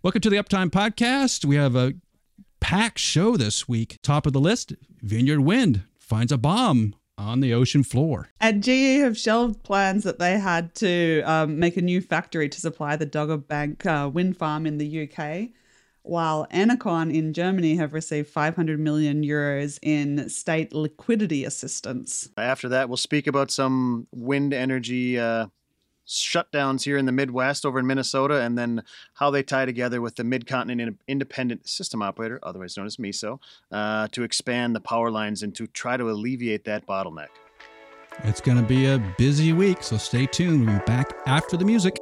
Welcome to the Uptime Podcast. We have a packed show this week. Top of the list Vineyard Wind finds a bomb on the ocean floor. And GE have shelved plans that they had to um, make a new factory to supply the Dogger Bank uh, wind farm in the UK, while Enercon in Germany have received 500 million euros in state liquidity assistance. After that, we'll speak about some wind energy uh, shutdowns here in the Midwest over in Minnesota, and then how they tie together with the Mid-Continent Independent System Operator, otherwise known as MISO, uh, to expand the power lines and to try to alleviate that bottleneck. It's going to be a busy week, so stay tuned. We'll be back after the music.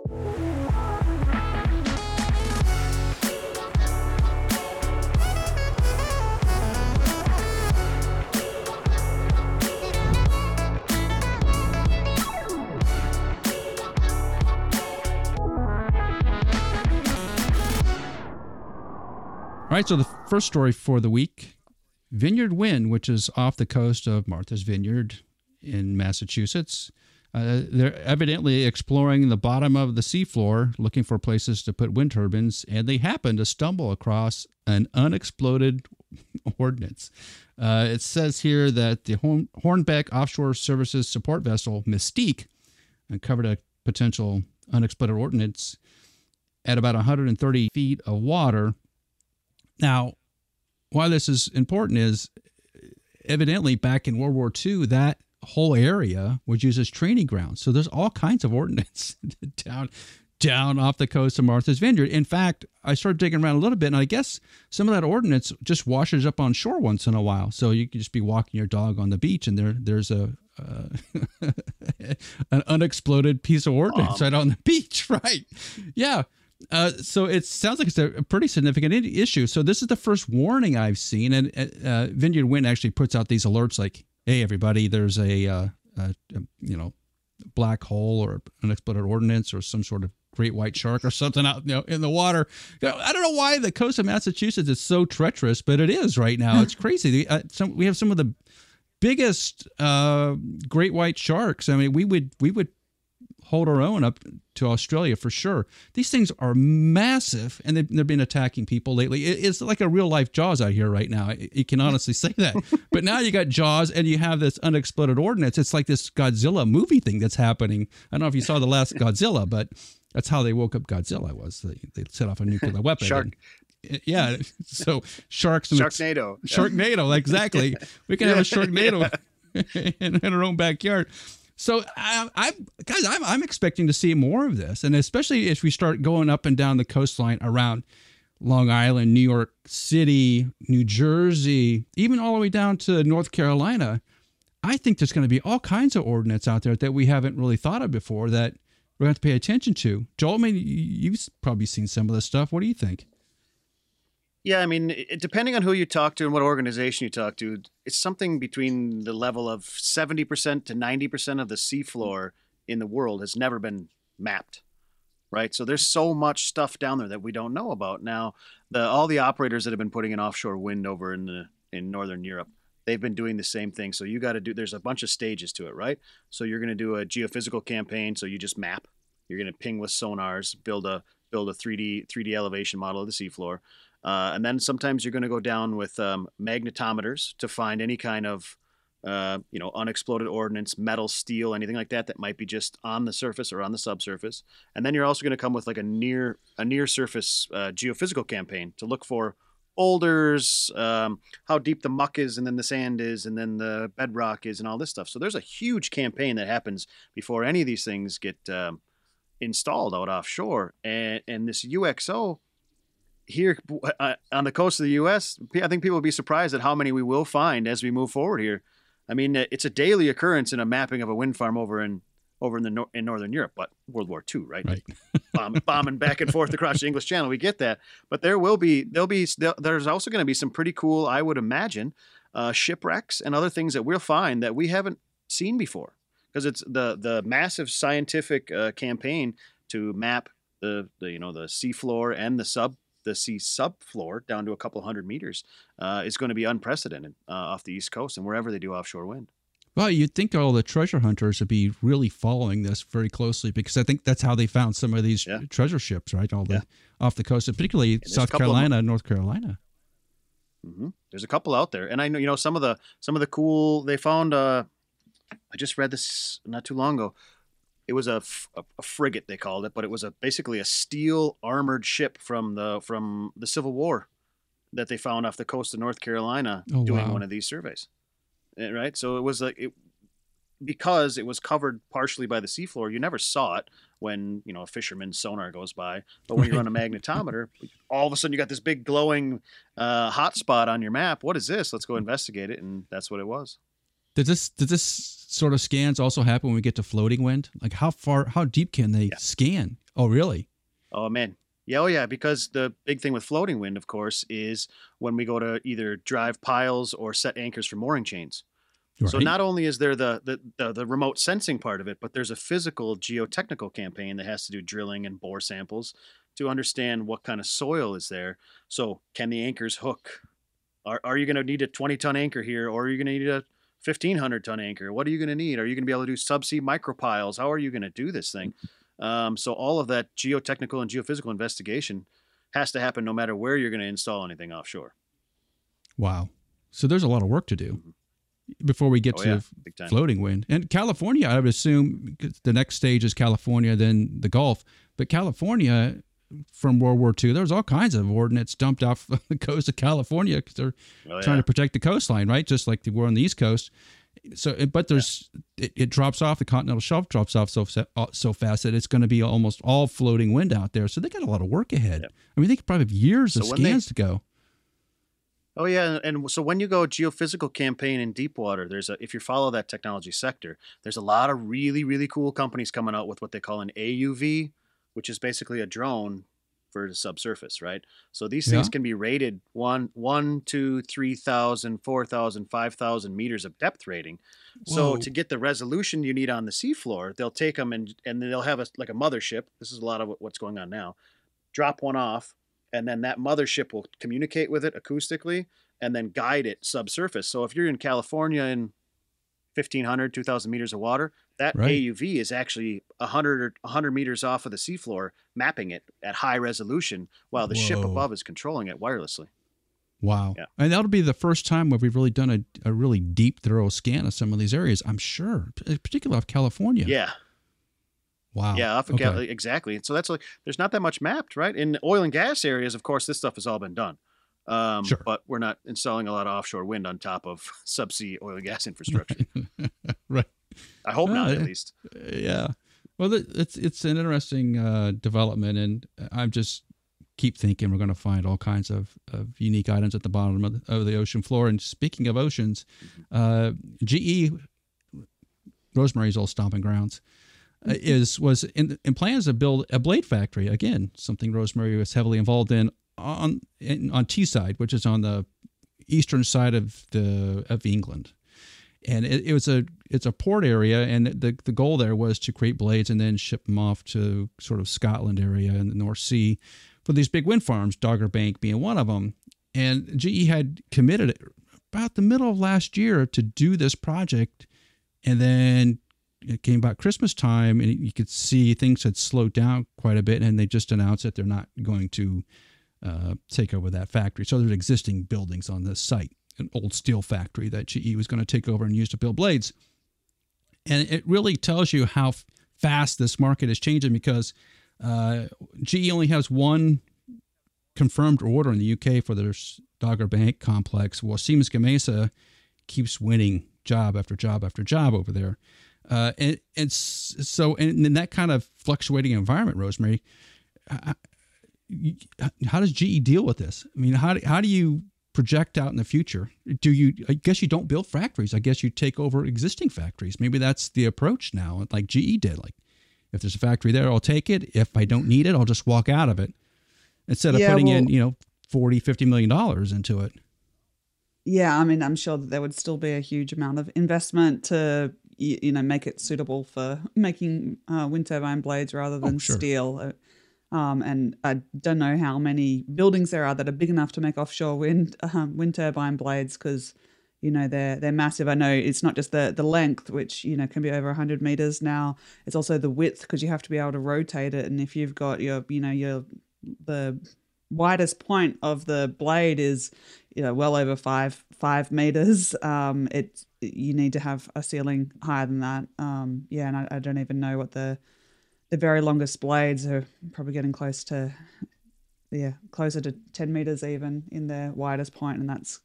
Right, so the first story for the week Vineyard Wind, which is off the coast of Martha's Vineyard in Massachusetts. Uh, they're evidently exploring the bottom of the seafloor looking for places to put wind turbines, and they happen to stumble across an unexploded ordnance. Uh, it says here that the Horn- Hornbeck Offshore Services support vessel Mystique uncovered a potential unexploded ordnance at about 130 feet of water now, why this is important is evidently back in World War II, that whole area was used as training grounds. So there's all kinds of ordnance down down off the coast of Martha's Vineyard. In fact, I started digging around a little bit, and I guess some of that ordnance just washes up on shore once in a while. So you could just be walking your dog on the beach, and there there's a uh, an unexploded piece of ordnance right on the beach, right? Yeah. Uh, so it sounds like it's a, pretty significant issue. So this is the first warning I've seen, and uh, Vineyard Wind actually puts out these alerts like, "Hey, everybody, there's a, uh, a, you know black hole or an exploded ordnance or some sort of great white shark or something out you know, in the water." I don't know why the coast of Massachusetts is so treacherous, but it is right now. It's crazy. Uh, some, we have some of the biggest uh, great white sharks. I mean, we would we would hold our own up to Australia for sure. These things are massive, and they've, they've been attacking people lately. it's like a real life Jaws out here right now. You can honestly say that. but now you got Jaws, and you have this unexploded ordnance. It's like this Godzilla movie thing that's happening. I don't know if you saw the last Godzilla, but that's how they woke up Godzilla. Was they, they set off a nuclear weapon? Shark. And, eh, yeah, so sharks and Sharknado. Sharknado, exactly. We can have a Sharknado in, in our own backyard. So I, I guys, I'm I'm expecting to see more of this, and especially if we start going up and down the coastline around Long Island, New York City, New Jersey, even all the way down to North Carolina. I think there's going to be all kinds of ordinance out there that we haven't really thought of before that we're going to, have to pay attention to. Joel, I mean, you've probably seen some of this stuff. What do you think? Yeah, I mean, depending on who you talk to and what organization you talk to, it's something between the level of 70% to 90% of the seafloor in the world has never been mapped. Right? So there's so much stuff down there that we don't know about. Now, the all the operators that have been putting in offshore wind over in the in northern Europe, they've been doing the same thing. So you got to do there's a bunch of stages to it, right? So you're going to do a geophysical campaign, so you just map. You're going to ping with sonars, build a build a 3D 3D elevation model of the seafloor. Uh, and then sometimes you're going to go down with um, magnetometers to find any kind of, uh, you know, unexploded ordnance, metal, steel, anything like that that might be just on the surface or on the subsurface. And then you're also going to come with like a near a near surface uh, geophysical campaign to look for boulders, um, how deep the muck is, and then the sand is, and then the bedrock is, and all this stuff. So there's a huge campaign that happens before any of these things get um, installed out offshore. And and this UXO here uh, on the coast of the U.S., I think people will be surprised at how many we will find as we move forward here. I mean, it's a daily occurrence in a mapping of a wind farm over in over in the in northern Europe, but World War II, right? Right. Bomb, bombing back and forth across the English Channel. We get that, but there will be there'll be there's also going to be some pretty cool, I would imagine, uh, shipwrecks and other things that we'll find that we haven't seen before because it's the the massive scientific uh, campaign to map the, the you know the seafloor and the sub the sea subfloor down to a couple hundred meters uh, is going to be unprecedented uh, off the East Coast and wherever they do offshore wind. Well, you'd think all the treasure hunters would be really following this very closely because I think that's how they found some of these Yeah. treasure ships, right? All the Yeah. off the coast, and particularly South couple of 'em. Carolina, North Carolina. hmm There's a couple out there, and I know you know some of the some of the cool. They found. uh I just read this not too long ago. It was a, f- a- a frigate they called it, but it was a basically a steel armored ship from the from the Civil War that they found off the coast of North Carolina Oh, doing wow. one of these surveys. Eh, Right, so it was like it, because it was covered partially by the seafloor. You never saw it when you know a fisherman's sonar goes by, but when you're on a magnetometer, all of a sudden you got this big glowing uh, hot spot on your map. What is this? Let's go investigate it, and that's what it was. Does this does this sort of scans also happen when we get to floating wind? Like how far, how deep can they Yeah. scan? Oh, really? Oh man. Yeah, oh yeah, because the big thing with floating wind, of course, is when we go to either drive piles or set anchors for mooring chains. So not only is there the, the the the remote sensing part of it, but there's a physical geotechnical campaign that has to do drilling and bore samples to understand what kind of soil is there. So can the anchors hook? Are are you going to need a 20 ton anchor here, or are you going to need a 1500 ton anchor? What are you going to need? Are you going to be able to do subsea micropiles? How are you going to do this thing? Um, so all of that geotechnical and geophysical investigation has to happen no matter where you're going to install anything offshore. wow. So there's a lot of work to do before we get Oh to yeah, floating wind. And California, I would assume the next stage is California, then the Gulf. But California, from World War II, there was all kinds of ordnance dumped off the coast of California because they're Oh, trying to protect the coastline, right? Just like they were on the East Coast. So, but there's it, it drops off. The continental shelf drops off so uh, so fast that it's going to be almost all floating wind out there. So they got a lot of work ahead. Yep. I mean, they could probably have years of So they- scans to go. Oh yeah, and so when you go a geophysical campaign in deep water, there's a if you follow that technology sector, there's a lot of really really cool companies coming out with what they call an AUV, which is basically a drone for the subsurface, right? So these things Yeah. can be rated one, one, two, three thousand, four thousand, five thousand meters of depth rating. So Whoa. to get the resolution you need on the seafloor, they'll take them and and they'll have a like a mothership. This is a lot of what's going on now. Drop one off, and then that mothership will communicate with it acoustically and then guide it subsurface. So if you're in California in 1500, 2000 meters of water, that Right. AUV is actually 100 or 100 meters off of the seafloor, mapping it at high resolution while the ship above is controlling it wirelessly. Wow. Yeah. And that'll be the first time where we've really done a, a really deep, thorough scan of some of these areas, I'm sure, particularly off California. Yeah. Wow. Yeah, off of Okay. Cal- exactly. So that's like there's not that much mapped, right? In oil and gas areas, of course, this stuff has all been done. Um, Sure. But we're not installing a lot of offshore wind on top of subsea oil and gas infrastructure. right. I hope not, at least. Yeah. Well, it's it's an interesting uh, development, and I'm just keep thinking we're going to find all kinds of, of unique items at the bottom of the, of the ocean floor. And speaking of oceans, uh, GE, Rosemary's old stomping grounds, uh, is was in, in plans to build a blade factory again, something Rosemary was heavily involved in on in, on Teesside, which is on the eastern side of the of England. And it, it was a it's a port area and the the goal there was to create blades and then ship them off to sort of Scotland area and the North Sea for these big wind farms Dogger Bank being one of them. And GE had committed about the middle of last year to do this project. And then it came about Christmas time and you could see things had slowed down quite a bit and they just announced that they're not going to uh, take over that factory so there's existing buildings on this site an old steel factory that GE was going to take over and use to build blades. And it really tells you how f- fast this market is changing because uh, GE only has one confirmed order in the UK for their Dogger Bank complex, while Siemens Gamesa keeps winning job after job after job over there. Uh, and it's so in, that kind of fluctuating environment, Rosemary, how does GE deal with this? I mean, how do, how do you project out in the future? Do you? I guess you don't build factories. I guess you take over existing factories. Maybe that's the approach now, like GE did. Like, if there's a factory there, I'll take it. If I don't need it, I'll just walk out of it instead of Yeah, putting in you know 40 50 million dollars into it. Yeah, I mean, I'm sure that there would still be a huge amount of investment to you know make it suitable for making uh, wind turbine blades rather than sure. steel. Um, and I don't know how many buildings there are that are big enough to make offshore wind um, wind turbine blades because you know they're they're massive. I know it's not just the the length, which you know can be over 100 meters now. It's also the width because you have to be able to rotate it. And if you've got your you know your the widest point of the blade is you know well over five five meters. Um, it you need to have a ceiling higher than that. Um, yeah, and I, I don't even know what the the very longest blades are probably getting close to yeah closer to 10 meters even in their widest point and that's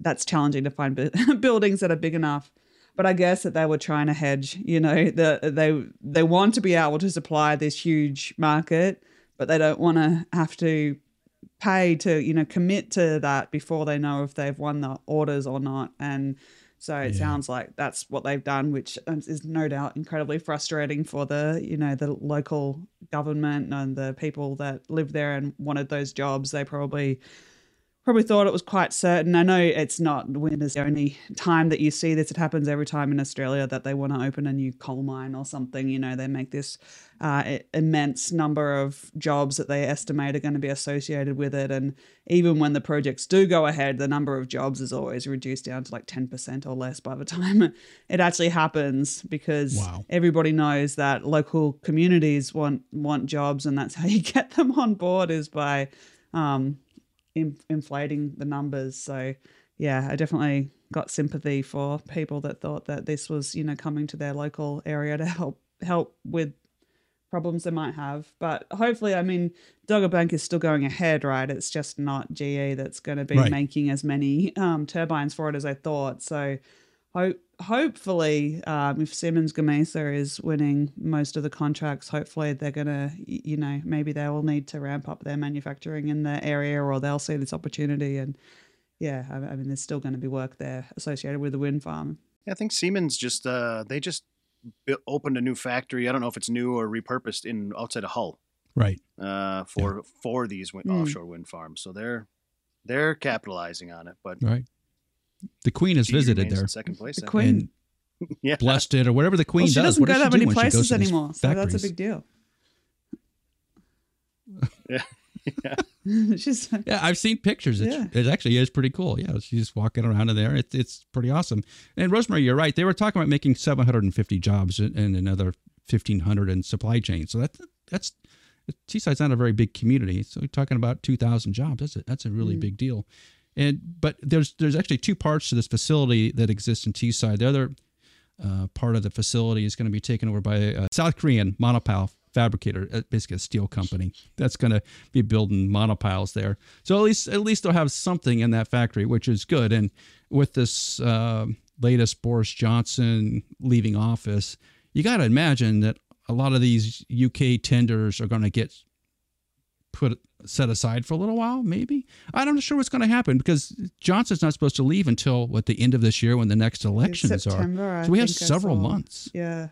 that's challenging to find buildings that are big enough. But i guess that they were trying to hedge you know the, they they want to be able to supply this huge market but they don't want to have to pay to you know commit to that before they know if they've won the orders or not. And so it yeah. sounds like that's what they've done, which um, is no doubt incredibly frustrating for the you know the local government and the people that lived there and wanted those jobs. They probably probably thought it was quite certain. I know it's not winter's the only time that you see this. It happens every time in Australia that they want to open a new coal mine or something. You know, they make this uh, immense number of jobs that they estimate are going to be associated with it. And even when the projects do go ahead, the number of jobs is always reduced down to like 10% or less by the time it actually happens because wow. everybody knows that local communities want want jobs and that's how you get them on board is by um, in, inflating the numbers. So yeah, I definitely got sympathy for people that thought that this was you know coming to their local area to help help with problems they might have. But hopefully, I mean, Dogger Bank is still going ahead, right? It's just not GE that's going to be right. making as many um, turbines for it as I thought. So hope hopefully, um, if Siemens Gamesa is winning most of the contracts, hopefully they're gonna, you know, maybe they will need to ramp up their manufacturing in the area, or they'll see this opportunity. And yeah, I, I mean, there's still going to be work there associated with the wind farm. Yeah, I think Siemens just uh, they just opened a new factory. I don't know if it's new or repurposed in outside of Hull, right? Uh, for yeah. for these wind, mm. offshore wind farms. So they're they're capitalizing on it, but right the Queen has visited there. second place. The Queen. yeah. Blessed it or whatever the Queen well, she does. doesn't go that many places anymore, so that's a big deal. yeah. Yeah. she's yeah, I've seen pictures. It's, yeah. it actually is pretty cool. Yeah, she's just walking around in there. It's it's pretty awesome. And Rosemary, you're right. They were talking about making 750 jobs and another 1500 in supply chain. So that's that's Teesside's not a very big community. So we're talking about 2,000 jobs. That's a, that's a really mm. big deal. And but there's there's actually two parts to this facility that exists in Teesside. The other uh, part of the facility is going to be taken over by a South Korean monopile fabricator, uh, basically a steel company that's going to be building monopiles there. So at least at least they'll have something in that factory, which is good. And with this uh, latest Boris Johnson leaving office, you got to imagine that a lot of these UK tenders are going to get put set aside for a little while, maybe. I'm not sure what's going to happen because Johnson's not supposed to leave until what the end of this year when the next elections September, are. So we have several months. Yeah.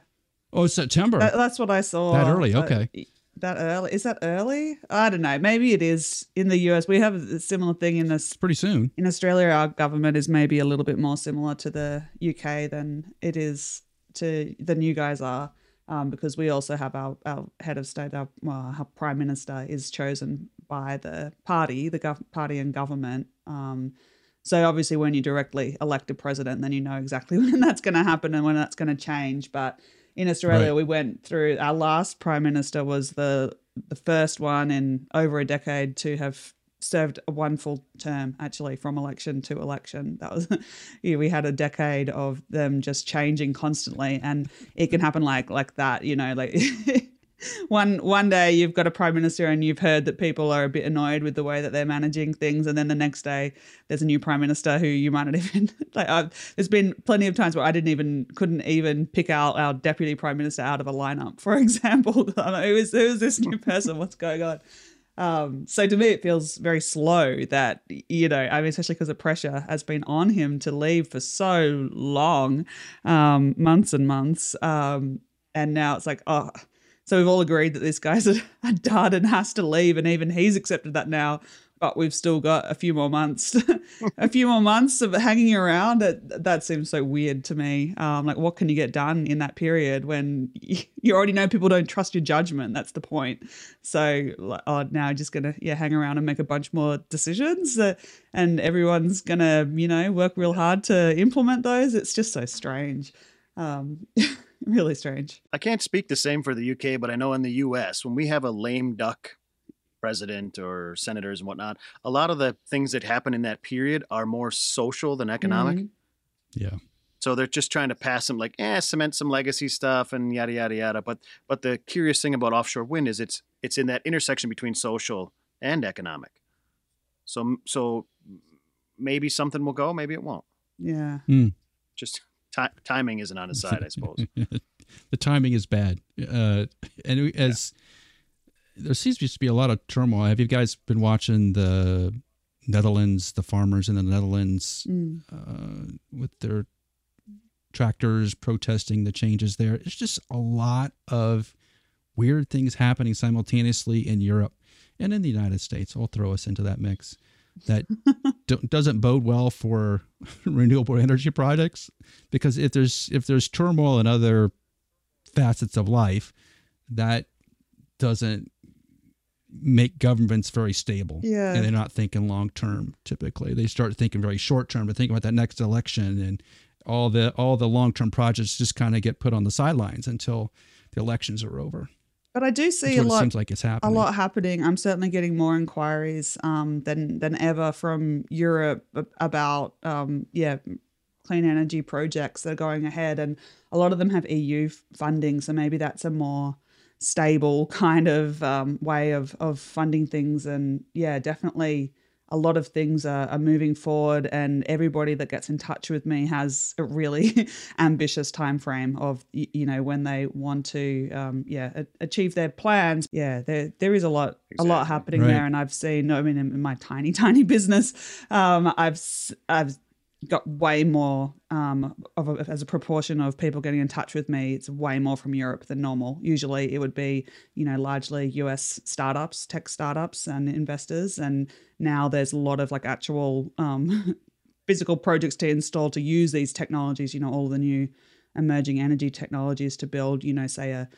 Oh, September. That, that's what I saw. That early, okay. that early is that early? I don't know. Maybe it is in the US. We have a similar thing in this. Pretty soon in Australia. Our government is maybe a little bit more similar to the UK than it is to than you guys are um, because we also have our, our head of state, our, well, our prime minister is chosen by the party, the gov- party and government. Um, so obviously, when you directly elect a president, then you know exactly when that's going to happen and when that's going to change. But in Australia, right. we went through our last prime minister was the the first one in over a decade to have served one full term actually from election to election. That was yeah, we had a decade of them just changing constantly and it can happen like like that, you know, like one one day you've got a prime minister and you've heard that people are a bit annoyed with the way that they're managing things and then the next day there's a new prime minister who you might not even like I've, there's been plenty of times where I didn't even couldn't even pick out our deputy prime minister out of a lineup for example who is who is this new person what's going on um, so to me, it feels very slow that, you know, I mean, especially because the pressure has been on him to leave for so long, um, months and months. Um, and now it's like, oh, so we've all agreed that this guy's a, a dud and has to leave. And even he's accepted that now. but we've still got a few more months, a few more months of hanging around. That that seems so weird to me. Um, like, what can you get done in that period when you already know people don't trust your judgment? That's the point. So, oh, now just gonna yeah hang around and make a bunch more decisions, uh, and everyone's gonna you know work real hard to implement those. It's just so strange. Um, really strange. I can't speak the same for the UK, but I know in the US, when we have a lame duck president or senators and whatnot, a lot of the things that happen in that period are more social than economic. Mm-hmm. Yeah. So they're just trying to pass some like, eh, cement some legacy stuff and yada yada yada. But but the curious thing about offshore wind is it's it's in that intersection between social and economic. So so maybe something will go, maybe it won't. Yeah. Just ti- timing isn't on his side, I suppose. the timing is bad. Uh, and we- as there seems to be a lot of turmoil. Have you guys been watching the Netherlands, the farmers in the Netherlands Mm. uh, with their tractors protesting the changes there? It's just a lot of weird things happening simultaneously in Europe and in the United States. I'll throw us into that mix. That do- doesn't bode well for renewable energy projects because if there's if there's turmoil in other facets of life, that doesn't make governments very stable. Yeah. And they're not thinking long term typically. They start thinking very short term to think about that next election and all the all the long term projects just kind of get put on the sidelines until the elections are over. But I do see a lot. seems like it's a happening. lot happening. I'm certainly getting more inquiries um, than than ever from Europe about um, yeah clean energy projects that are going ahead, and a lot of them have EU funding, so maybe that's a more stable kind of um, way of of funding things. And yeah, definitely a lot of things are, are moving forward, and everybody that gets in touch with me has a really ambitious time frame of you know when they want to um, yeah a- achieve their plans. Yeah, there there is a lot a lot happening Right. there, and I've seen. I mean, in my tiny tiny business, um, I've I've got way more um, of a, as a proportion of people getting in touch with me. It's way more from Europe than normal. Usually, it would be you know largely US startups, tech startups, and investors. And now there's a lot of like actual um, physical projects to install to use these technologies. You know, all the new emerging energy technologies to build. You know, say a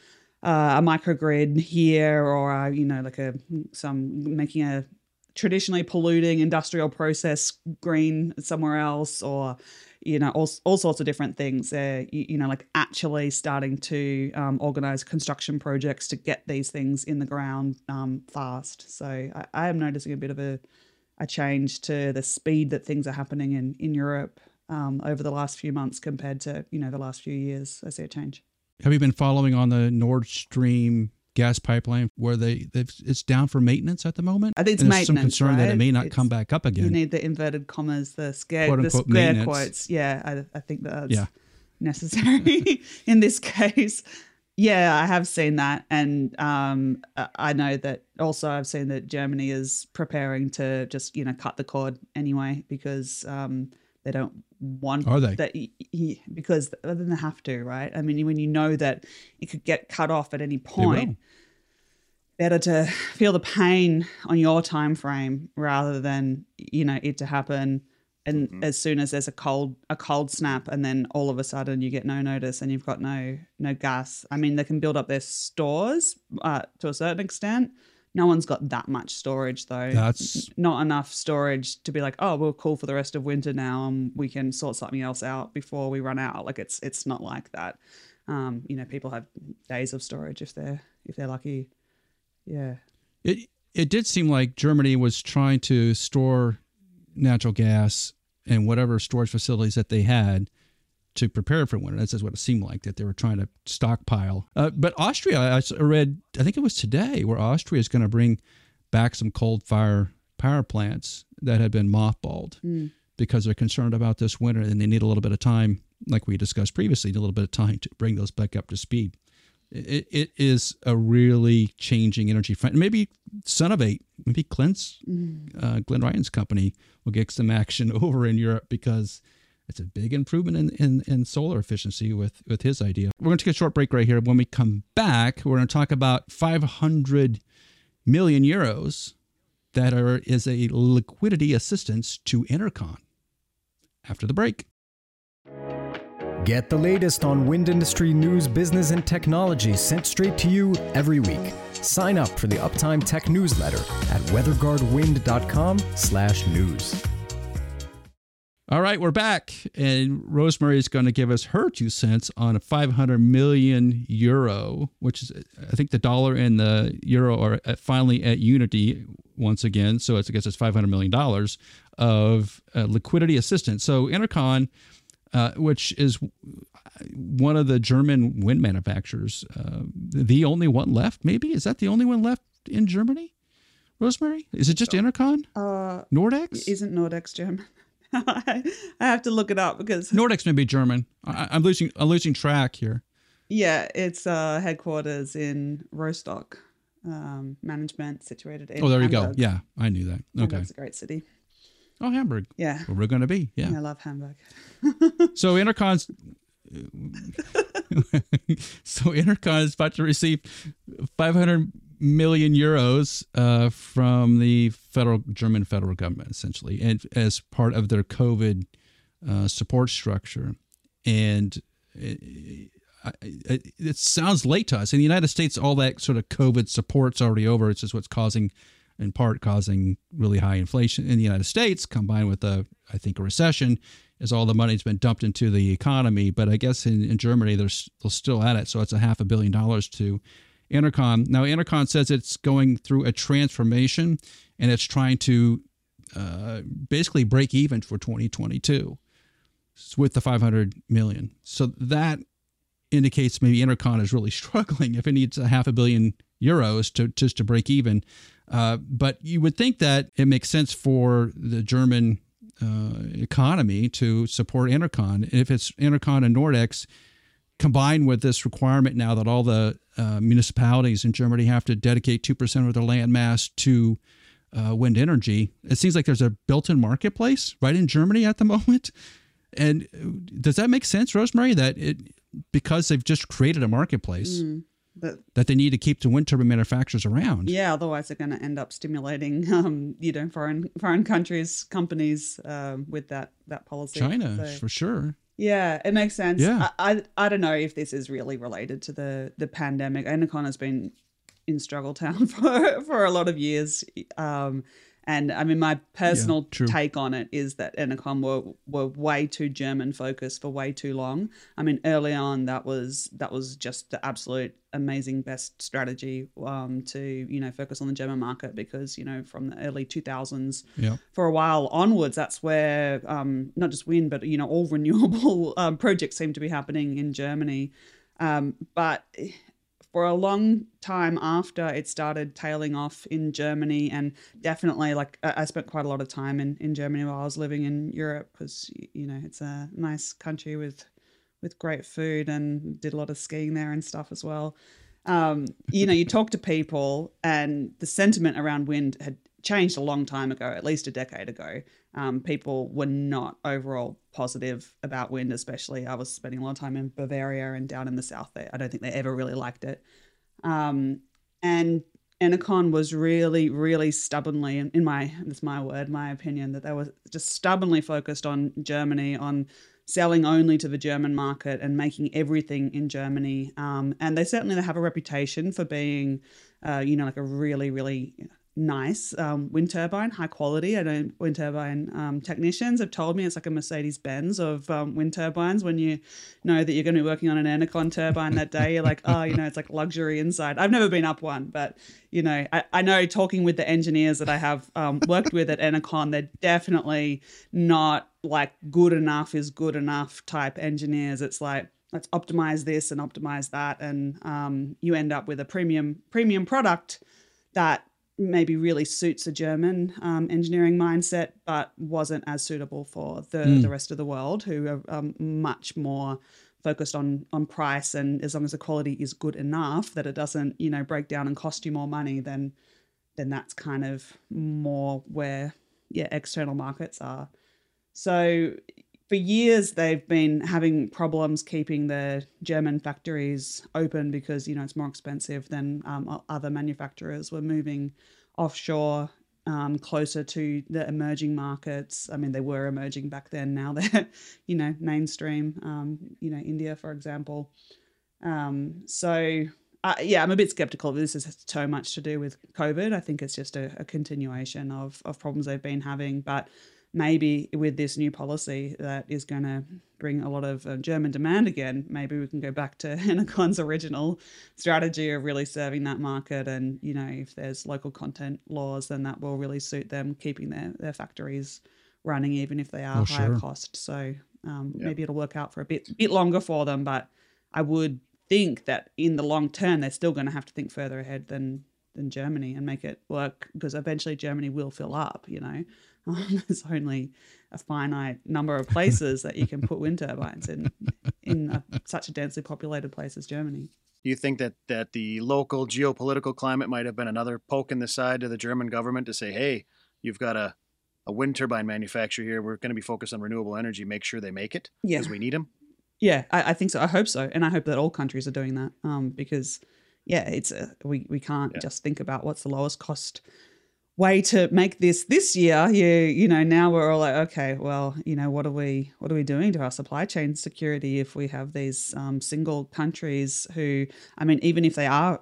uh, a microgrid here, or uh, you know, like a some making a traditionally polluting industrial process green somewhere else, or you know, all, all sorts of different things. They're you, you know, like actually starting to um, organize construction projects to get these things in the ground um, fast. So I, I am noticing a bit of a a change to the speed that things are happening in in Europe um, over the last few months compared to you know the last few years. I see a change. Have you been following on the Nord Stream gas pipeline where they they've, it's down for maintenance at the moment? I think it's and there's some concern that it may not It's- come back up again. You need the inverted commas, the scare, Quote, the square quotes. Yeah, I, I think that's Yeah. necessary in this case. Yeah, I have seen that, and um, I- I know that also I've seen that Germany is preparing to just you know cut the cord anyway because um, they don't want Are they? that y- y- because then they have to, right? I mean, when you know that it could get cut off at any point, better to feel the pain on your time frame rather than you know it to happen and Mhm. as soon as there's a cold a cold snap and then all of a sudden you get no notice and you've got no no gas i mean they can build up their stores uh, to a certain extent no one's got that much storage though. That's- not enough storage to be like oh we're cool for the rest of winter now and we can sort something else out before we run out. Like it's it's not like that. Um you know people have days of storage if they're if they're lucky. Yeah. It it did seem like Germany was trying to store natural gas and whatever storage facilities that they had to prepare for winter. That's just what it seemed like that they were trying to stockpile. Uh, but Austria, I read, I think it was today, where Austria is going to bring back some cold fire power plants that had been mothballed Mm. because they're concerned about this winter and they need a little bit of time, like we discussed previously, a little bit of time to bring those back up to speed. It, it is a really changing energy front. Maybe Sonovate, maybe Clint's, uh, Glenn Ryan's company will get some action over in Europe because it's a big improvement in, in, in solar efficiency with, with his idea. We're going to take a short break right here. When we come back, we're going to talk about 500 million euros that are, is a liquidity assistance to Enercon. After the break. Get the latest on wind industry news, business, and technology sent straight to you every week. Sign up for the Uptime Tech newsletter at weatherguardwind.com/news. All right, we're back, and Rosemary is going to give us her two cents on a 500 million euro, which is, I think, the dollar and the euro are at, finally at unity once again. So it's, I guess it's 500 million dollars of uh, liquidity assistance. So Enercon, uh, which is one of the German wind manufacturers, uh, the only one left. Maybe is that the only one left in Germany? Rosemary, is it just Enercon? Uh, Nordex? isn't Nordex German? I have to look it up because Nordex may be German. I, I'm losing I'm losing track here. yeah, it's uh, headquarters in Rostock. Um, management situated in. Oh, there you go. Yeah, I knew that. Okay. Hamburg's a great city. Oh, Hamburg. Yeah, Where we're going to be. Yeah. I love Hamburg. So Enercon's. so Enercon is about to receive 500 million euros uh, from the federal German federal government, essentially, and as part of their COVID uh, support structure. And it, it, it sounds late to us. In the United States, all that sort of COVID support's already over. It's just what's causing, in part, causing really high inflation in the United States, combined with a, I think, a recession, is all the money's been dumped into the economy. But I guess in, in Germany, they're, they're still at it. So it's a half a billion dollars to Enercon. Now, Enercon says it's going through a transformation and it's trying to uh, basically break even for 2022 with the 500 million. So that indicates maybe Enercon is really struggling if it needs a half a billion euros to just to break even. Uh, but you would think that it makes sense for the German uh, economy to support Enercon. If it's Enercon and Nordex combined with this requirement now that all the uh, municipalities in Germany have to dedicate 2% of their land mass to uh, wind energy, it seems like there's a built in marketplace right in Germany at the moment. And uh, does that make sense, Rosemary? That it because they've just created a marketplace But that they need to keep the wind turbine manufacturers around. yeah, otherwise they're going to end up stimulating, um, you know, foreign foreign countries, companies um, with that that policy. China So- for sure. Yeah, it makes sense. Yeah. I, I I don't know if this is really related to the the pandemic. Enercon has been in struggle town for for a lot of years. Um and I mean my personal true. take on it is that Enercon were were way too German focused for way too long. I mean early on that was that was just the absolute amazing best strategy um to, you know, focus on the German market because, you know, from the early 2000s Yeah. for a while onwards, that's where um, not just wind, but you know all renewable um, projects seem to be happening in Germany. Um, but for a long time after it started tailing off in Germany, and definitely like I spent quite a lot of time in, in Germany while I was living in Europe because you know it's a nice country with with great food and did a lot of skiing there and stuff as well. Um, you know, you talk to people, and the sentiment around wind had changed a long time ago, at least a decade ago. Um, people were not overall positive about wind, especially. I was spending a lot of time in Bavaria and down in the south there. I don't think they ever really liked it. Um, and Enercon was really, really stubbornly, in my that's my word, my opinion, that they were just stubbornly focused on Germany, on selling only to the German market and making everything in Germany. Um, and they certainly have a reputation for being, uh, you know, like a really, really nice um, wind turbine, high quality. I know wind turbine um, technicians have told me it's like a Mercedes Benz of um, wind turbines. When you know that you're going to be working on an Enercon turbine that day, you're like, oh, you know, it's like luxury inside. I've never been up one, but you know, I, I know talking with the engineers that I have um, worked with at Enercon, they're definitely not like good enough is good enough type engineers. It's like let's optimize this and optimize that, and um, you end up with a premium premium product that maybe really suits a German um, engineering mindset, but wasn't as suitable for the, the rest of the world, who are um, much more focused on on price and as long as the quality is good enough that it doesn't you know break down and cost you more money then then that's kind of more where yeah external markets are. So for years they've been having problems keeping their German factories open because you know it's more expensive than um, other manufacturers were moving offshore um, closer to the emerging markets. I mean, they were emerging back then. Now they're, you know, mainstream. Um, you know, India, for example. Um, so uh, yeah, I'm a bit skeptical. This has so much to do with COVID. I think it's just a, a continuation of of problems they've been having, but maybe with this new policy that is going to bring a lot of uh, German demand again, maybe we can go back to Enercon's original strategy of really serving that market. And, you know, if there's local content laws, then that will really suit them keeping their, their factories running, even if they are Oh, higher sure. cost. So um, Yeah. maybe it'll work out for a bit, bit longer for them. But I would think that in the long term, they're still going to have to think further ahead than than Germany and make it work because eventually Germany will fill up. You know, um, there's only a finite number of places that you can put wind turbines in in a, such a densely populated place as Germany. Do you think that that the local geopolitical climate might have been another poke in the side to the German government to say, "Hey, you've got a a wind turbine manufacturer here. We're going to be focused on renewable energy. Make sure they make it Yeah, because we need them." yeah, I, I think so. I hope so, and I hope that all countries are doing that. Um, because yeah, it's a, we we can't Yeah. just think about what's the lowest cost way to make this this year you you know now we're all like okay well you know what are we what are we doing to our supply chain security if we have these um, single countries who i mean even if they are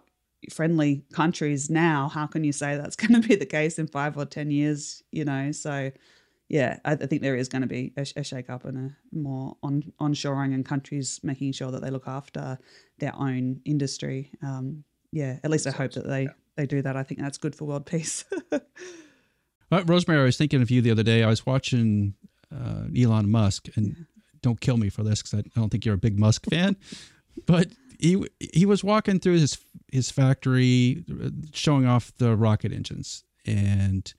friendly countries now how can you say that's going to be the case in five or ten years you know? So yeah i, I think there is going to be a, a shake up and a more on onshoring and countries making sure that they look after their own industry. Um, yeah at least i hope that they they do that i think that's good for world peace Uh, Rosemary, I was thinking of you the other day. I was watching uh, Elon Musk, and don't kill me for this because I don't think you're a big Musk fan, but he he was walking through his his factory, uh, showing off the rocket engines and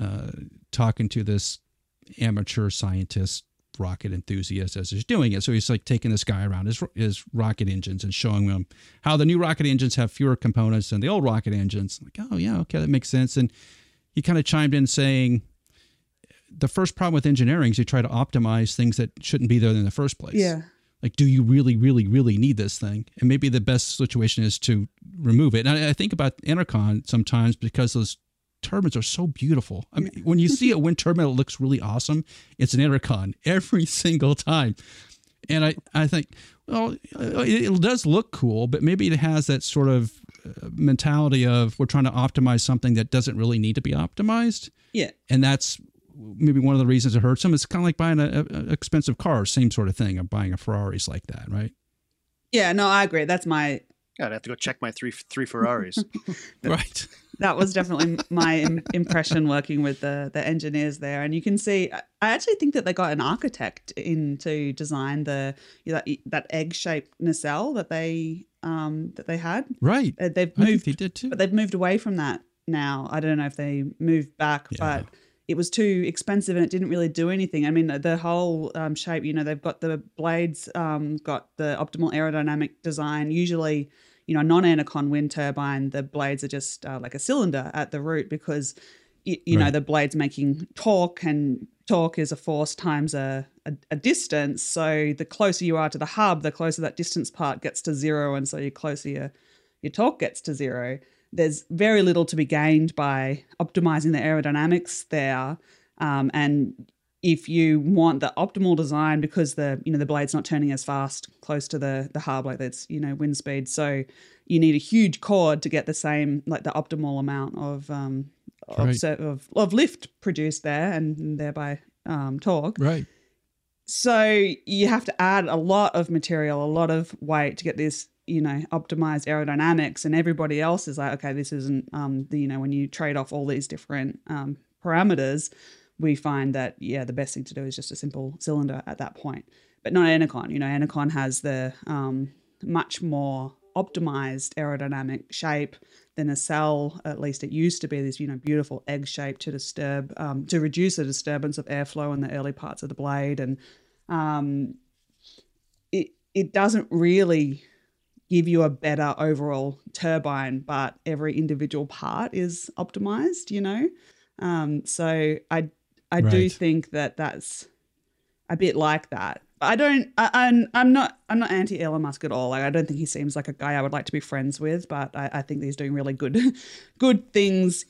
uh, talking to this amateur scientist rocket enthusiast as he's doing it. So he's like taking this guy around his his rocket engines and showing him how the new rocket engines have fewer components than the old rocket engines. Like, oh yeah, okay, that makes sense. And he kind of chimed in saying the first problem with engineering is you try to optimize things that shouldn't be there in the first place. yeah Like, do you really, really, really need this thing? And maybe the best situation is to remove it. And I, I think about Enercon sometimes because those turbines are so beautiful. I mean, when you see a wind turbine it looks really awesome, it's an Enercon every single time. And I, I think, well, it, it does look cool, but maybe it has that sort of uh, mentality of we're trying to optimize something that doesn't really need to be optimized yeah and that's maybe one of the reasons it hurts them. It's kind of like buying a, a expensive car, same sort of thing. Of buying a Ferrari's like that, right? yeah no i agree that's my God, I have to go check my three three Ferraris. Right. That was definitely my impression working with the the engineers there and you can see i I actually think that they got an architect in to design the you know, that, that egg shaped nacelle that they um that they had Right. Uh, they've I moved they did too. but they've moved away from that now i don't know if they moved back Yeah. but it was too expensive and it didn't really do anything i mean the whole um, shape you know they've got the blades um, got the optimal aerodynamic design usually you know, non-Enercon wind turbine, the blades are just uh, like a cylinder at the root because, you, you know, the blade's making torque and torque is a force times a, a, a distance. So the closer you are to the hub, the closer that distance part gets to zero. And so your closer your, your torque gets to zero. There's very little to be gained by optimizing the aerodynamics there. Um, and if you want the optimal design because the you know the blade's not turning as fast close to the the hub like that's you know wind speed so you need a huge chord to get the same like the optimal amount of um of, Right. of, of lift produced there and thereby um torque Right. so you have to add a lot of material, a lot of weight to get this, you know, optimized aerodynamics. And everybody else is like, okay, this isn't, um, the, you know, when you trade off all these different um, parameters, we find that yeah, the best thing to do is just a simple cylinder at that point. But not Enercon. You know, Enercon has the um, much more optimized aerodynamic shape than a cell. At least it used to be this, you know, beautiful egg shape to disturb, um, to reduce the disturbance of airflow in the early parts of the blade, and um, it it doesn't really give you a better overall turbine, but every individual part is optimized. You know, um, so I I do think that that's a bit like that. I don't. I, I'm. I'm not. I'm not anti Elon Musk at all. Like I don't think he seems like a guy I would like to be friends with. But I, I think he's doing really good, good things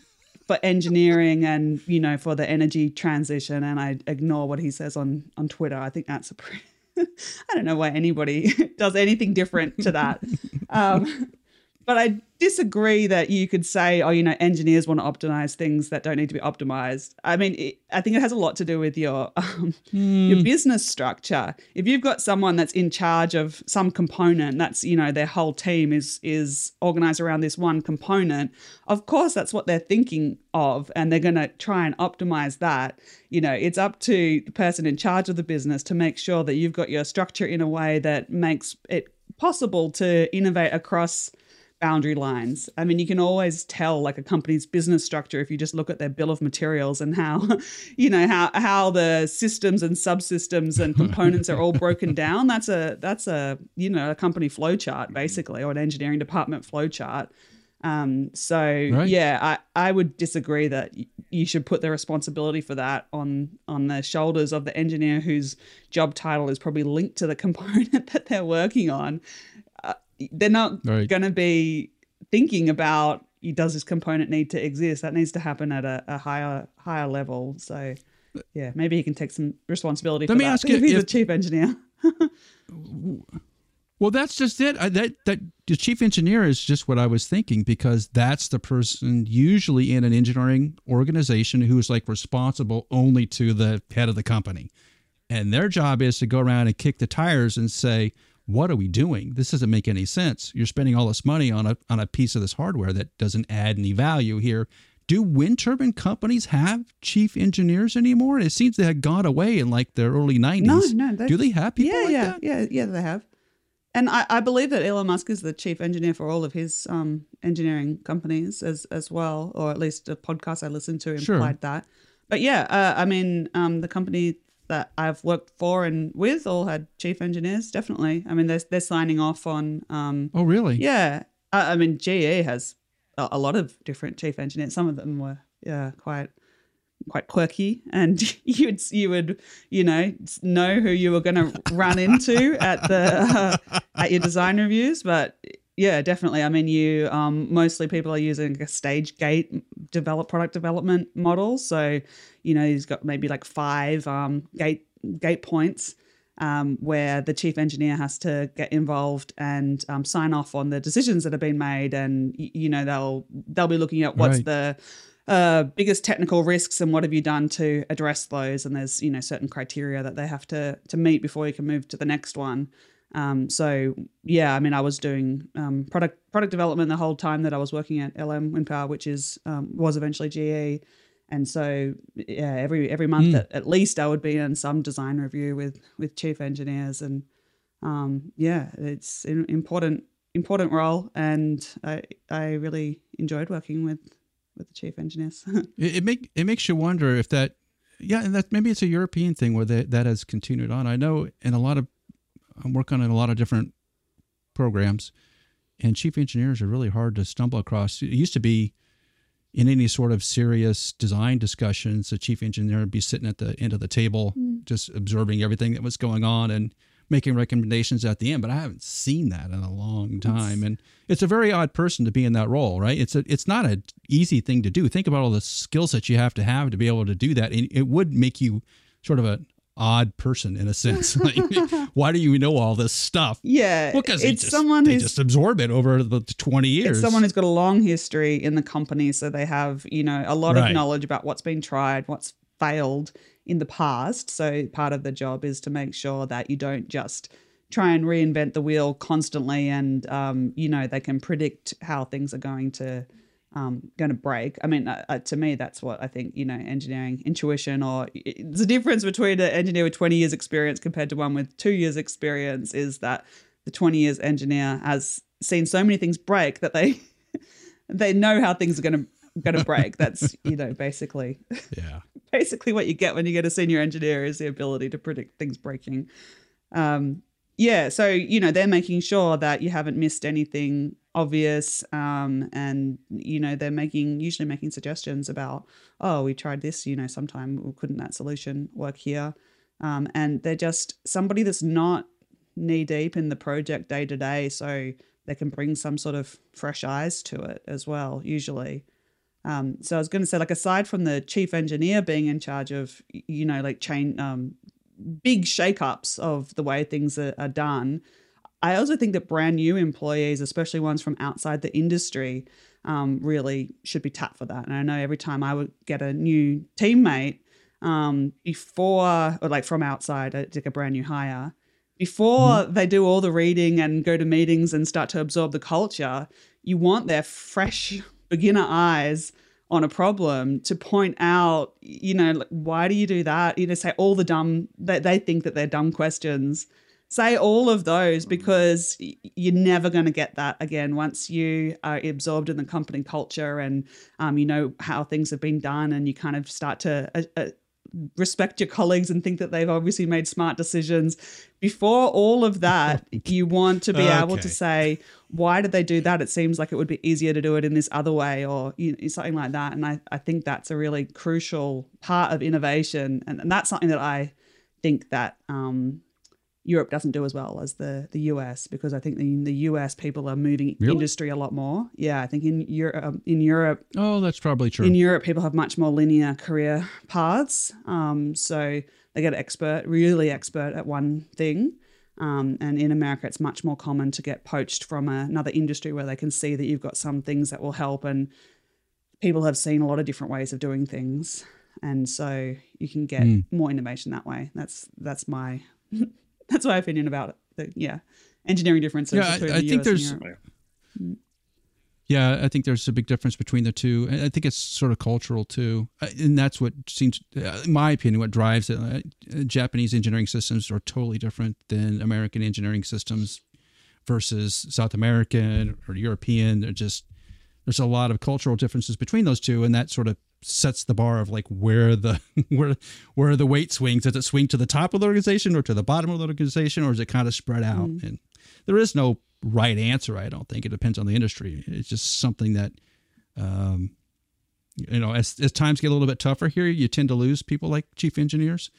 for engineering and you know for the energy transition, and I ignore what he says on on Twitter. I think that's a pretty. I don't know why anybody does anything different to that. Um, but I disagree that you could say, oh, you know, engineers want to optimize things that don't need to be optimized. I mean, it, I think it has a lot to do with your um, mm. your business structure. If you've got someone that's in charge of some component, that's you know their whole team is is organized around this one component. Of course, that's what they're thinking of, and they're going to try and optimize that. You know, it's up to the person in charge of the business to make sure that you've got your structure in a way that makes it possible to innovate across boundary lines. I mean, you can always tell like a company's business structure if you just look at their bill of materials and how, you know, how how the systems and subsystems and components are all broken down. That's a that's a you know a company flow chart basically, or an engineering department flow chart. Um, so right. yeah, I, I would disagree that you should put the responsibility for that on on the shoulders of the engineer whose job title is probably linked to the component that they're working on they're not right. going to be thinking about does this component need to exist? That needs to happen at a, a higher higher level. So yeah maybe he can take some responsibility let me that. ask you if he's if, a chief engineer. Well that's just it. I, that that the chief engineer is just what i was thinking because that's the person usually in an engineering organization who's like responsible only to the head of the company. And their job is to go around and kick the tires and say what are we doing? This doesn't make any sense. You're spending all this money on a on a piece of this hardware that doesn't add any value here. Do wind turbine companies have chief engineers anymore? It seems they had gone away in like the early 90s. No, no. Do they have people yeah, like yeah, that? Yeah, yeah, they have. And I, I believe that Elon Musk is the chief engineer for all of his um, engineering companies as as well, or at least a podcast I listened to implied sure. that. But yeah, uh, I mean, um, the company that I've worked for and with all had chief engineers. Definitely. I mean, they're they're signing off on. Um, oh, really? Yeah. I, I mean, GE has a, a, lot of different chief engineers. Some of them were yeah quite quite quirky, and you'd you would you know know who you were going to run into at the uh, at your design reviews, but yeah, definitely. I mean, you um, mostly people are using a stage gate develop product development model. So, you know, he's got maybe like five um, gate gate points um, where the chief engineer has to get involved and um, sign off on the decisions that have been made, and you know they'll they'll be looking at what's right. the uh, biggest technical risks and what have you done to address those, and there's you know certain criteria that they have to to meet before you can move to the next one. Um, so yeah, I mean, I was doing um, product product development the whole time that I was working at LM Wind Power, which is um, was eventually GE. And so yeah, every every month mm. at, at, least I would be in some design review with with chief engineers, and um, yeah, it's an important important role, and I I really enjoyed working with with the chief engineers. it, it make it makes you wonder if that yeah, and that maybe it's a European thing where that that has continued on. I know in a lot of I'm working on a lot of different programs, and chief engineers are really hard to stumble across. It used to be in any sort of serious design discussions, the chief engineer would be sitting at the end of the table, mm. just absorbing everything that was going on and making recommendations at the end. But I haven't seen that in a long time, and it's a very odd person to be in that role, right? It's a it's not an easy thing to do. Think about all the skills that you have to have to be able to do that, and it would make you sort of a odd person in a sense. like, why do you know all this stuff? Yeah, because well, it's just, someone they just absorb it over the twenty years. It's someone who's got a long history in the company, so they have you know a lot right. of knowledge about what's been tried, what's failed in the past. So part of the job is to make sure that you don't just try and reinvent the wheel constantly, and um, you know they can predict how things are going to um, going to break. I mean, uh, uh, to me, that's what I think, you know, engineering intuition or the difference between an engineer with 20 years experience compared to one with two years experience is that the 20 years engineer has seen so many things break that they they know how things are going to going to break. That's, you know, basically yeah. basically what you get when you get a senior engineer is the ability to predict things breaking. Um, yeah, so you know, they're making sure that you haven't missed anything obvious um, and you know they're making usually making suggestions about oh we tried this you know sometime couldn't that solution work here? Um, and they're just somebody that's not knee deep in the project day to day so they can bring some sort of fresh eyes to it as well usually. Um, so I was going to say, like, aside from the chief engineer being in charge of, you know, like chain um, big shakeups of the way things are, are done, I also think that brand new employees, especially ones from outside the industry, um, really should be tapped for that. And I know every time I would get a new teammate um, before, or like from outside, like a brand new hire, before mm-hmm. they do all the reading and go to meetings and start to absorb the culture, you want their fresh beginner eyes on a problem to point out, you know, why do you do that? You know, say all the dumb that they, they think that they're dumb questions. Say all of those mm-hmm. because you're never going to get that again once you are absorbed in the company culture and um, you know how things have been done and you kind of start to uh, uh, respect your colleagues and think that they've obviously made smart decisions. Before all of that, you want to be okay. able to say, why did they do that? It seems like it would be easier to do it in this other way or you know, something like that. And I, I think that's a really crucial part of innovation. And, and that's something that I think that um, Europe doesn't do as well as the the US because I think in the US people are moving really? industry a lot more. Yeah, I think in Europe um, in Europe. Oh, that's probably true. In Europe, people have much more linear career paths, um, so they get expert, really expert at one thing. Um, and in America, it's much more common to get poached from another industry where they can see that you've got some things that will help. And people have seen a lot of different ways of doing things, and so you can get mm. more innovation that way. That's that's my That's my opinion about it. The, yeah, engineering differences. Yeah, I, I think there's. Mm. Yeah, I think there's a big difference between the two. I think it's sort of cultural too, and that's what seems, in my opinion, what drives it. Uh, Japanese engineering systems are totally different than American engineering systems versus South American or European. They're just there's a lot of cultural differences between those two, and that sort of sets the bar of like where the where where the weight swings. Does it swing to the top of the organization or to the bottom of the organization, or is it kind of spread out? Mm. And there is no right answer. I don't think it depends on the industry. It's just something that, um, you know, as as times get a little bit tougher here, you tend to lose people like chief engineers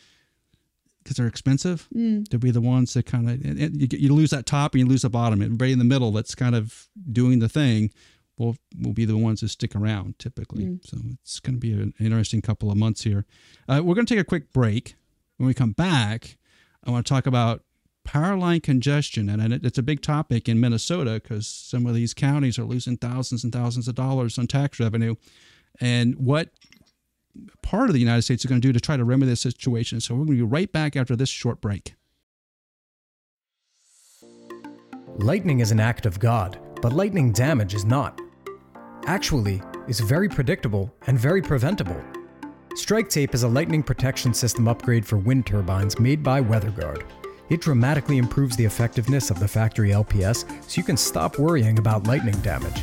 because they're expensive. Mm. They'll be the ones that kind of you, you lose that top and you lose the bottom. Everybody in the middle that's kind of doing the thing will will be the ones that stick around typically. Mm. So it's going to be an interesting couple of months here. Uh, we're going to take a quick break. When we come back, I want to talk about power line congestion, and it's a big topic in Minnesota because some of these counties are losing thousands and thousands of dollars on tax revenue, and what part of the United States is going to do to try to remedy this situation. So we're going to be right back after this short break. Lightning is an act of God, but lightning damage is not actually is very predictable and very preventable. Strike Tape is a lightning protection system upgrade for wind turbines made by WeatherGuard. It dramatically improves the effectiveness of the factory LPS so you can stop worrying about lightning damage.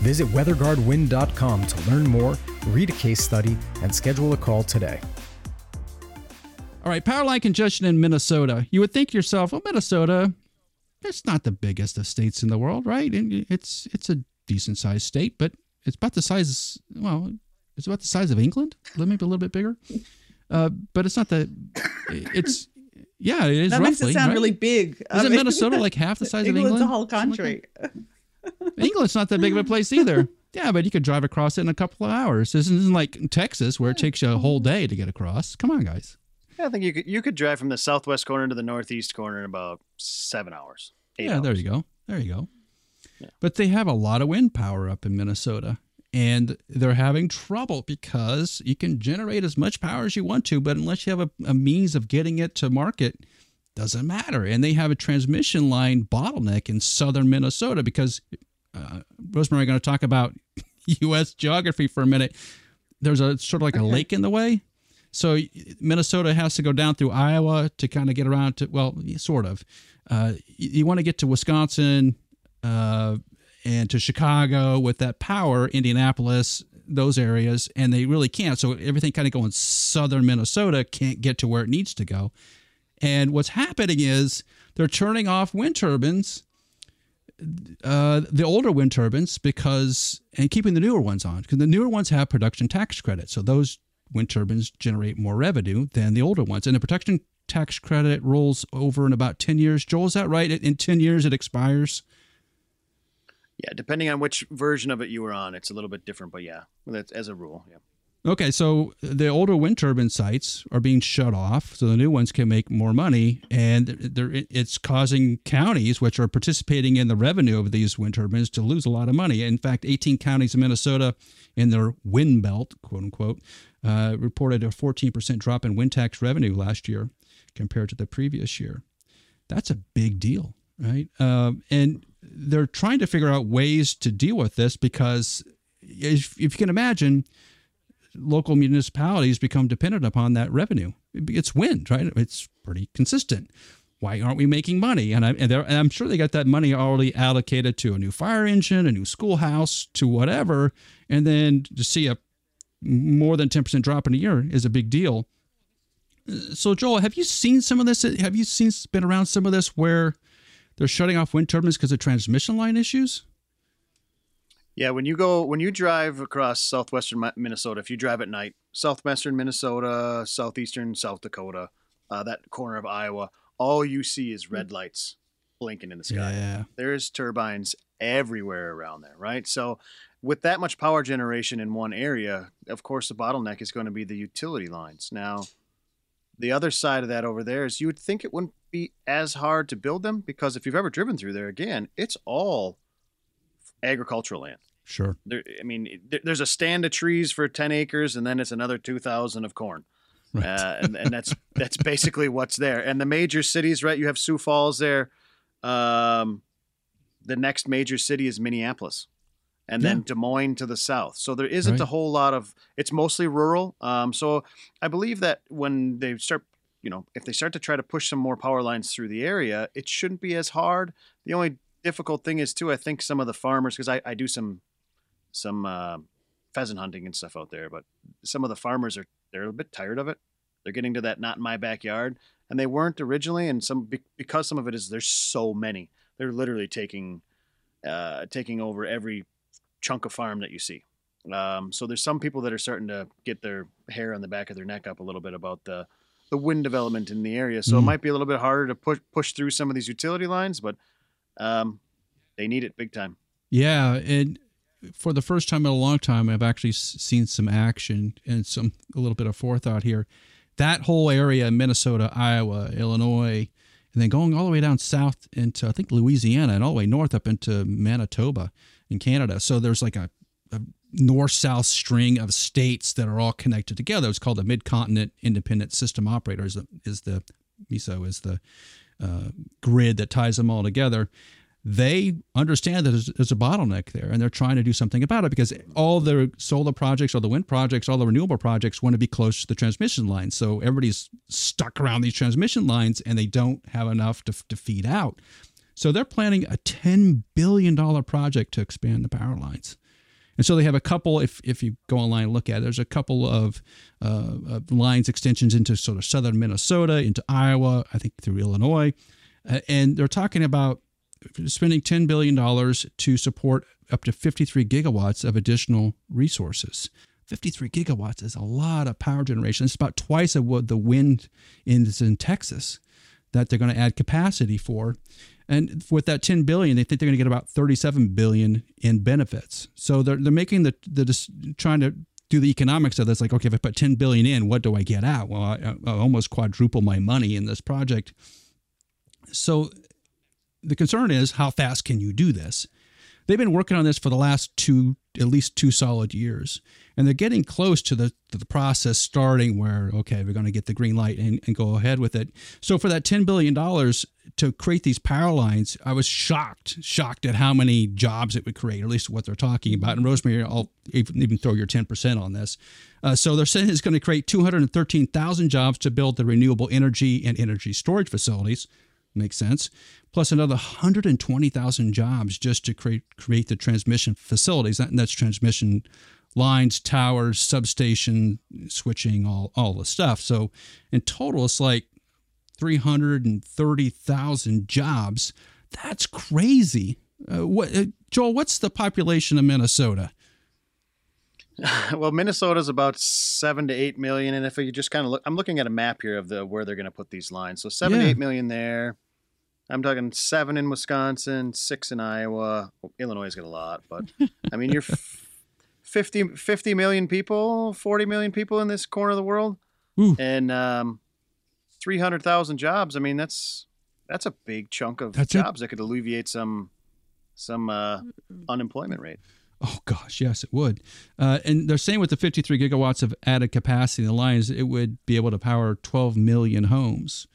Visit weatherguardwind.com to learn more, read a case study, and schedule a call today. All right, power line congestion in Minnesota. You would think yourself, well, Minnesota, it's not the biggest of states in the world, right? It's it's a decent sized state, but it's about the size. Well, it's about the size of England, maybe a little bit bigger. Uh, but it's not the. It's yeah, it is. That roughly, makes it sound right? really big. Isn't I mean, Minnesota like half the size of England? England's a whole country. Like England's not that big of a place either. Yeah, but you could drive across it in a couple of hours. This isn't like Texas where it takes you a whole day to get across. Come on, guys. Yeah, I think you could you could drive from the southwest corner to the northeast corner in about seven hours. yeah, hours. there you go. There you go. But they have a lot of wind power up in Minnesota. And they're having trouble because you can generate as much power as you want to, but unless you have a, a means of getting it to market, doesn't matter. And they have a transmission line bottleneck in southern Minnesota because, uh, Rosemary, going to talk about U.S. geography for a minute. There's a sort of like a okay. lake in the way. So Minnesota has to go down through Iowa to kind of get around to, well, sort of. Uh, you, you want to get to Wisconsin, uh, and to Chicago with that power, Indianapolis, those areas, and they really can't. So everything kind of going southern Minnesota can't get to where it needs to go. And what's happening is they're turning off wind turbines, uh, the older wind turbines, because and keeping the newer ones on because the newer ones have production tax credit. So those wind turbines generate more revenue than the older ones, and the production tax credit rolls over in about ten years. Joel, is that right? In ten years, it expires. Yeah, depending on which version of it you were on, it's a little bit different, but yeah, that's as a rule. Yeah. Okay, so the older wind turbine sites are being shut off, so the new ones can make more money, and it's causing counties which are participating in the revenue of these wind turbines to lose a lot of money. In fact, 18 counties in Minnesota in their wind belt, quote unquote, uh, reported a 14% drop in wind tax revenue last year compared to the previous year. That's a big deal, right? Um, and they're trying to figure out ways to deal with this because if, if you can imagine, local municipalities become dependent upon that revenue. It's wind, right? It's pretty consistent. Why aren't we making money? And, I, and, and I'm sure they got that money already allocated to a new fire engine, a new schoolhouse, to whatever. And then to see a more than 10% drop in a year is a big deal. So, Joel, have you seen some of this? Have you seen been around some of this where they're shutting off wind turbines because of transmission line issues? Yeah, when you go when you drive across southwestern Minnesota, if you drive at night, southwestern Minnesota, southeastern South Dakota, uh, that corner of Iowa, all you see is red lights blinking in the sky. Yeah. There's turbines everywhere around there, right? So with that much power generation in one area, of course the bottleneck is going to be the utility lines. Now, the other side of that over there is you would think it wouldn't be as hard to build them because if you've ever driven through there again, it's all agricultural land. Sure. There, I mean, there's a stand of trees for 10 acres, and then it's another 2,000 of corn. Right. Uh, and, and that's that's basically what's there. And the major cities, right? You have Sioux Falls there. Um, the next major city is Minneapolis, and yeah. then Des Moines to the south. So there isn't right. a whole lot of. It's mostly rural. Um, so I believe that when they start, you know, if they start to try to push some more power lines through the area, it shouldn't be as hard. The only difficult thing is too. I think some of the farmers, because I, I do some some uh, pheasant hunting and stuff out there, but some of the farmers are they're a bit tired of it. They're getting to that not in my backyard, and they weren't originally. And some because some of it is there's so many, they're literally taking uh, taking over every chunk of farm that you see. Um, so there's some people that are starting to get their hair on the back of their neck up a little bit about the the wind development in the area. So mm. it might be a little bit harder to push push through some of these utility lines, but um, they need it big time. Yeah, and for the first time in a long time, I've actually seen some action and some a little bit of forethought here. That whole area, Minnesota, Iowa, Illinois, and then going all the way down south into I think Louisiana and all the way north up into Manitoba in Canada. So there's like a, a north-south string of states that are all connected together. It's called the Mid-Continent Independent System Operator. Is the, is the MISO is the uh, grid that ties them all together they understand that there's, there's, a bottleneck there and they're trying to do something about it because all the solar projects all the wind projects all the renewable projects want to be close to the transmission lines so everybody's stuck around these transmission lines and they don't have enough to, to feed out so they're planning a $10 billion project to expand the power lines and so they have a couple if, if you go online and look at it there's a couple of, uh, of lines extensions into sort of southern minnesota into iowa i think through illinois uh, and they're talking about spending $10 billion to support up to 53 gigawatts of additional resources. 53 gigawatts is a lot of power generation. It's about twice of what the wind is in Texas that they're going to add capacity for. And with that 10 billion, they think they're going to get about 37 billion in benefits. So they're, they're making the, the trying to do the economics of this. Like, okay, if I put 10 billion in, what do I get out? Well, I, I almost quadruple my money in this project. So the concern is how fast can you do this? They've been working on this for the last two, at least two solid years, and they're getting close to the to the process starting where okay, we're going to get the green light and, and go ahead with it. So for that ten billion dollars to create these power lines, I was shocked, shocked at how many jobs it would create, at least what they're talking about. And Rosemary, I'll even, even throw your ten percent on this. Uh, so they're saying it's going to create two hundred and thirteen thousand jobs to build the renewable energy and energy storage facilities. Makes sense plus another 120,000 jobs just to create create the transmission facilities. and that's transmission lines, towers, substation, switching, all all the stuff. So in total, it's like 330,000 jobs. That's crazy. Uh, what, uh, Joel? What's the population of Minnesota? well, Minnesota's about seven to eight million, and if you just kind of look, I'm looking at a map here of the where they're going to put these lines. So seven yeah. to eight million there I'm talking seven in Wisconsin, six in Iowa. Illinois got a lot, but I mean, you're 50, 50 million people, 40 million people in this corner of the world, Ooh. and um, 300,000 jobs. I mean, that's that's a big chunk of That's it. jobs that could alleviate some some uh, unemployment rate. Oh gosh, yes, it would. Uh, and they're saying with the 53 gigawatts of added capacity in the lines, it would be able to power 12 million homes.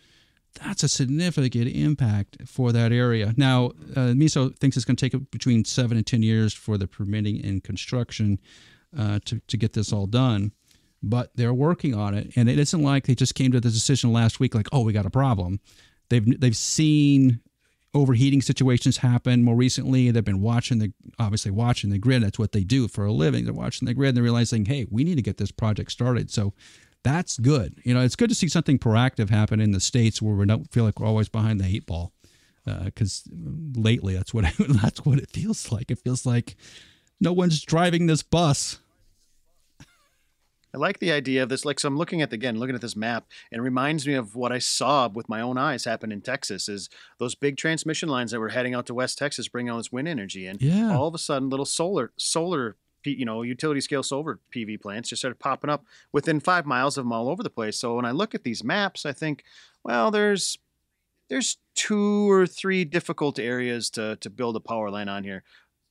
That's a significant impact for that area. Now, uh, MISO thinks it's going to take between seven and 10 years for the permitting and construction uh, to, to get this all done. But they're working on it. And it isn't like they just came to the decision last week, like, oh, we got a problem. They've, they've seen overheating situations happen more recently. They've been watching the obviously watching the grid. That's what they do for a living. They're watching the grid and they're realizing, hey, we need to get this project started. So that's good. You know, it's good to see something proactive happen in the states where we don't feel like we're always behind the eight ball. Uh, because lately, that's what that's what it feels like. It feels like no one's driving this bus. I like the idea of this. Like, so I'm looking at the, again, looking at this map, and it reminds me of what I saw with my own eyes happen in Texas. Is those big transmission lines that were heading out to West Texas, bringing all this wind energy, and Yeah. all of a sudden, little solar, solar, you know, utility scale solar PV plants just started popping up within five miles of them all over the place. So when I look at these maps, I think, well, there's there's two or three difficult areas to to build a power line on here.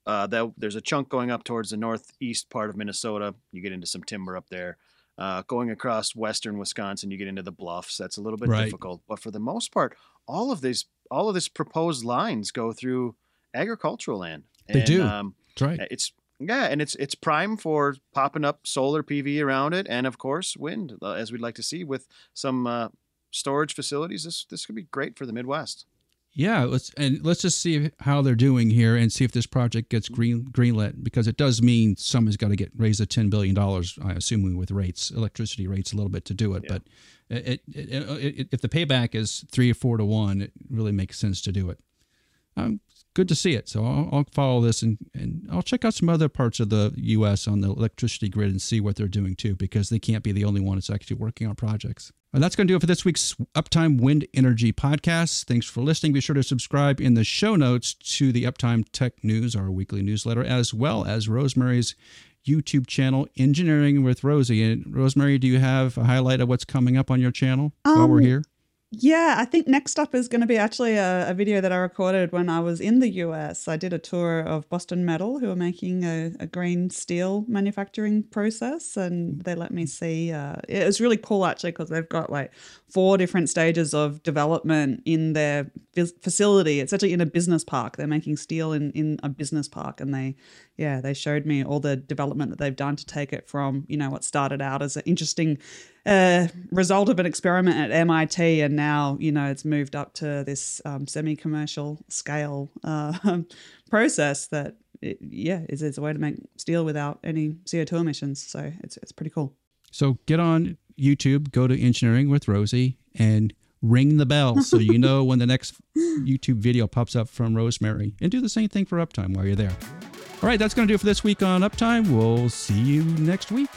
Uh, that there's a chunk going up towards the northeast part of Minnesota. You get into some timber up there. Uh, going across western Wisconsin, you get into the bluffs. That's a little bit Right. difficult. But for the most part, all of these all of this proposed lines go through agricultural land. They And, do. Um, That's right. it's yeah, and it's it's prime for popping up solar PV around it, and of course wind, uh, as we'd like to see with some uh, storage facilities. This this could be great for the Midwest. Yeah, let's and let's just see how they're doing here and see if this project gets green greenlit because it does mean someone's got to get raised to ten billion dollars. I assume with rates, electricity rates, a little bit to do it. Yeah. But it, it, it, it, if the payback is three or four to one, it really makes sense to do it. Um, good to see it. So I'll, I'll follow this and, and I'll check out some other parts of the U.S. on the electricity grid and see what they're doing too, because they can't be the only one that's actually working on projects. And that's going to do it for this week's Uptime Wind Energy podcast. Thanks for listening. Be sure to subscribe in the show notes to the Uptime Tech News, our weekly newsletter, as well as Rosemary's YouTube channel, Engineering with Rosie. And Rosemary, do you have a highlight of what's coming up on your channel while we're Um, here? Yeah, I think next up is going to be actually a, a video that I recorded when I was in the US. I did a tour of Boston Metal, who are making a, a green steel manufacturing process, and they let me see. Uh, it was really cool actually because they've got like four different stages of development in their facility. It's actually in a business park. They're making steel in, in a business park, and they, yeah, they showed me all the development that they've done to take it from, you know, what started out as an interesting uh, result of an experiment at MIT, and now you know it's moved up to this um, semi-commercial scale uh, process that, it, yeah, is, is a way to make steel without any CO two emissions. So it's it's pretty cool. So get on YouTube, go to Engineering with Rosie, and ring the bell so you know when the next YouTube video pops up from Rosemary. And do the same thing for Uptime while you're there. All right, that's going to do it for this week on Uptime. We'll see you next week.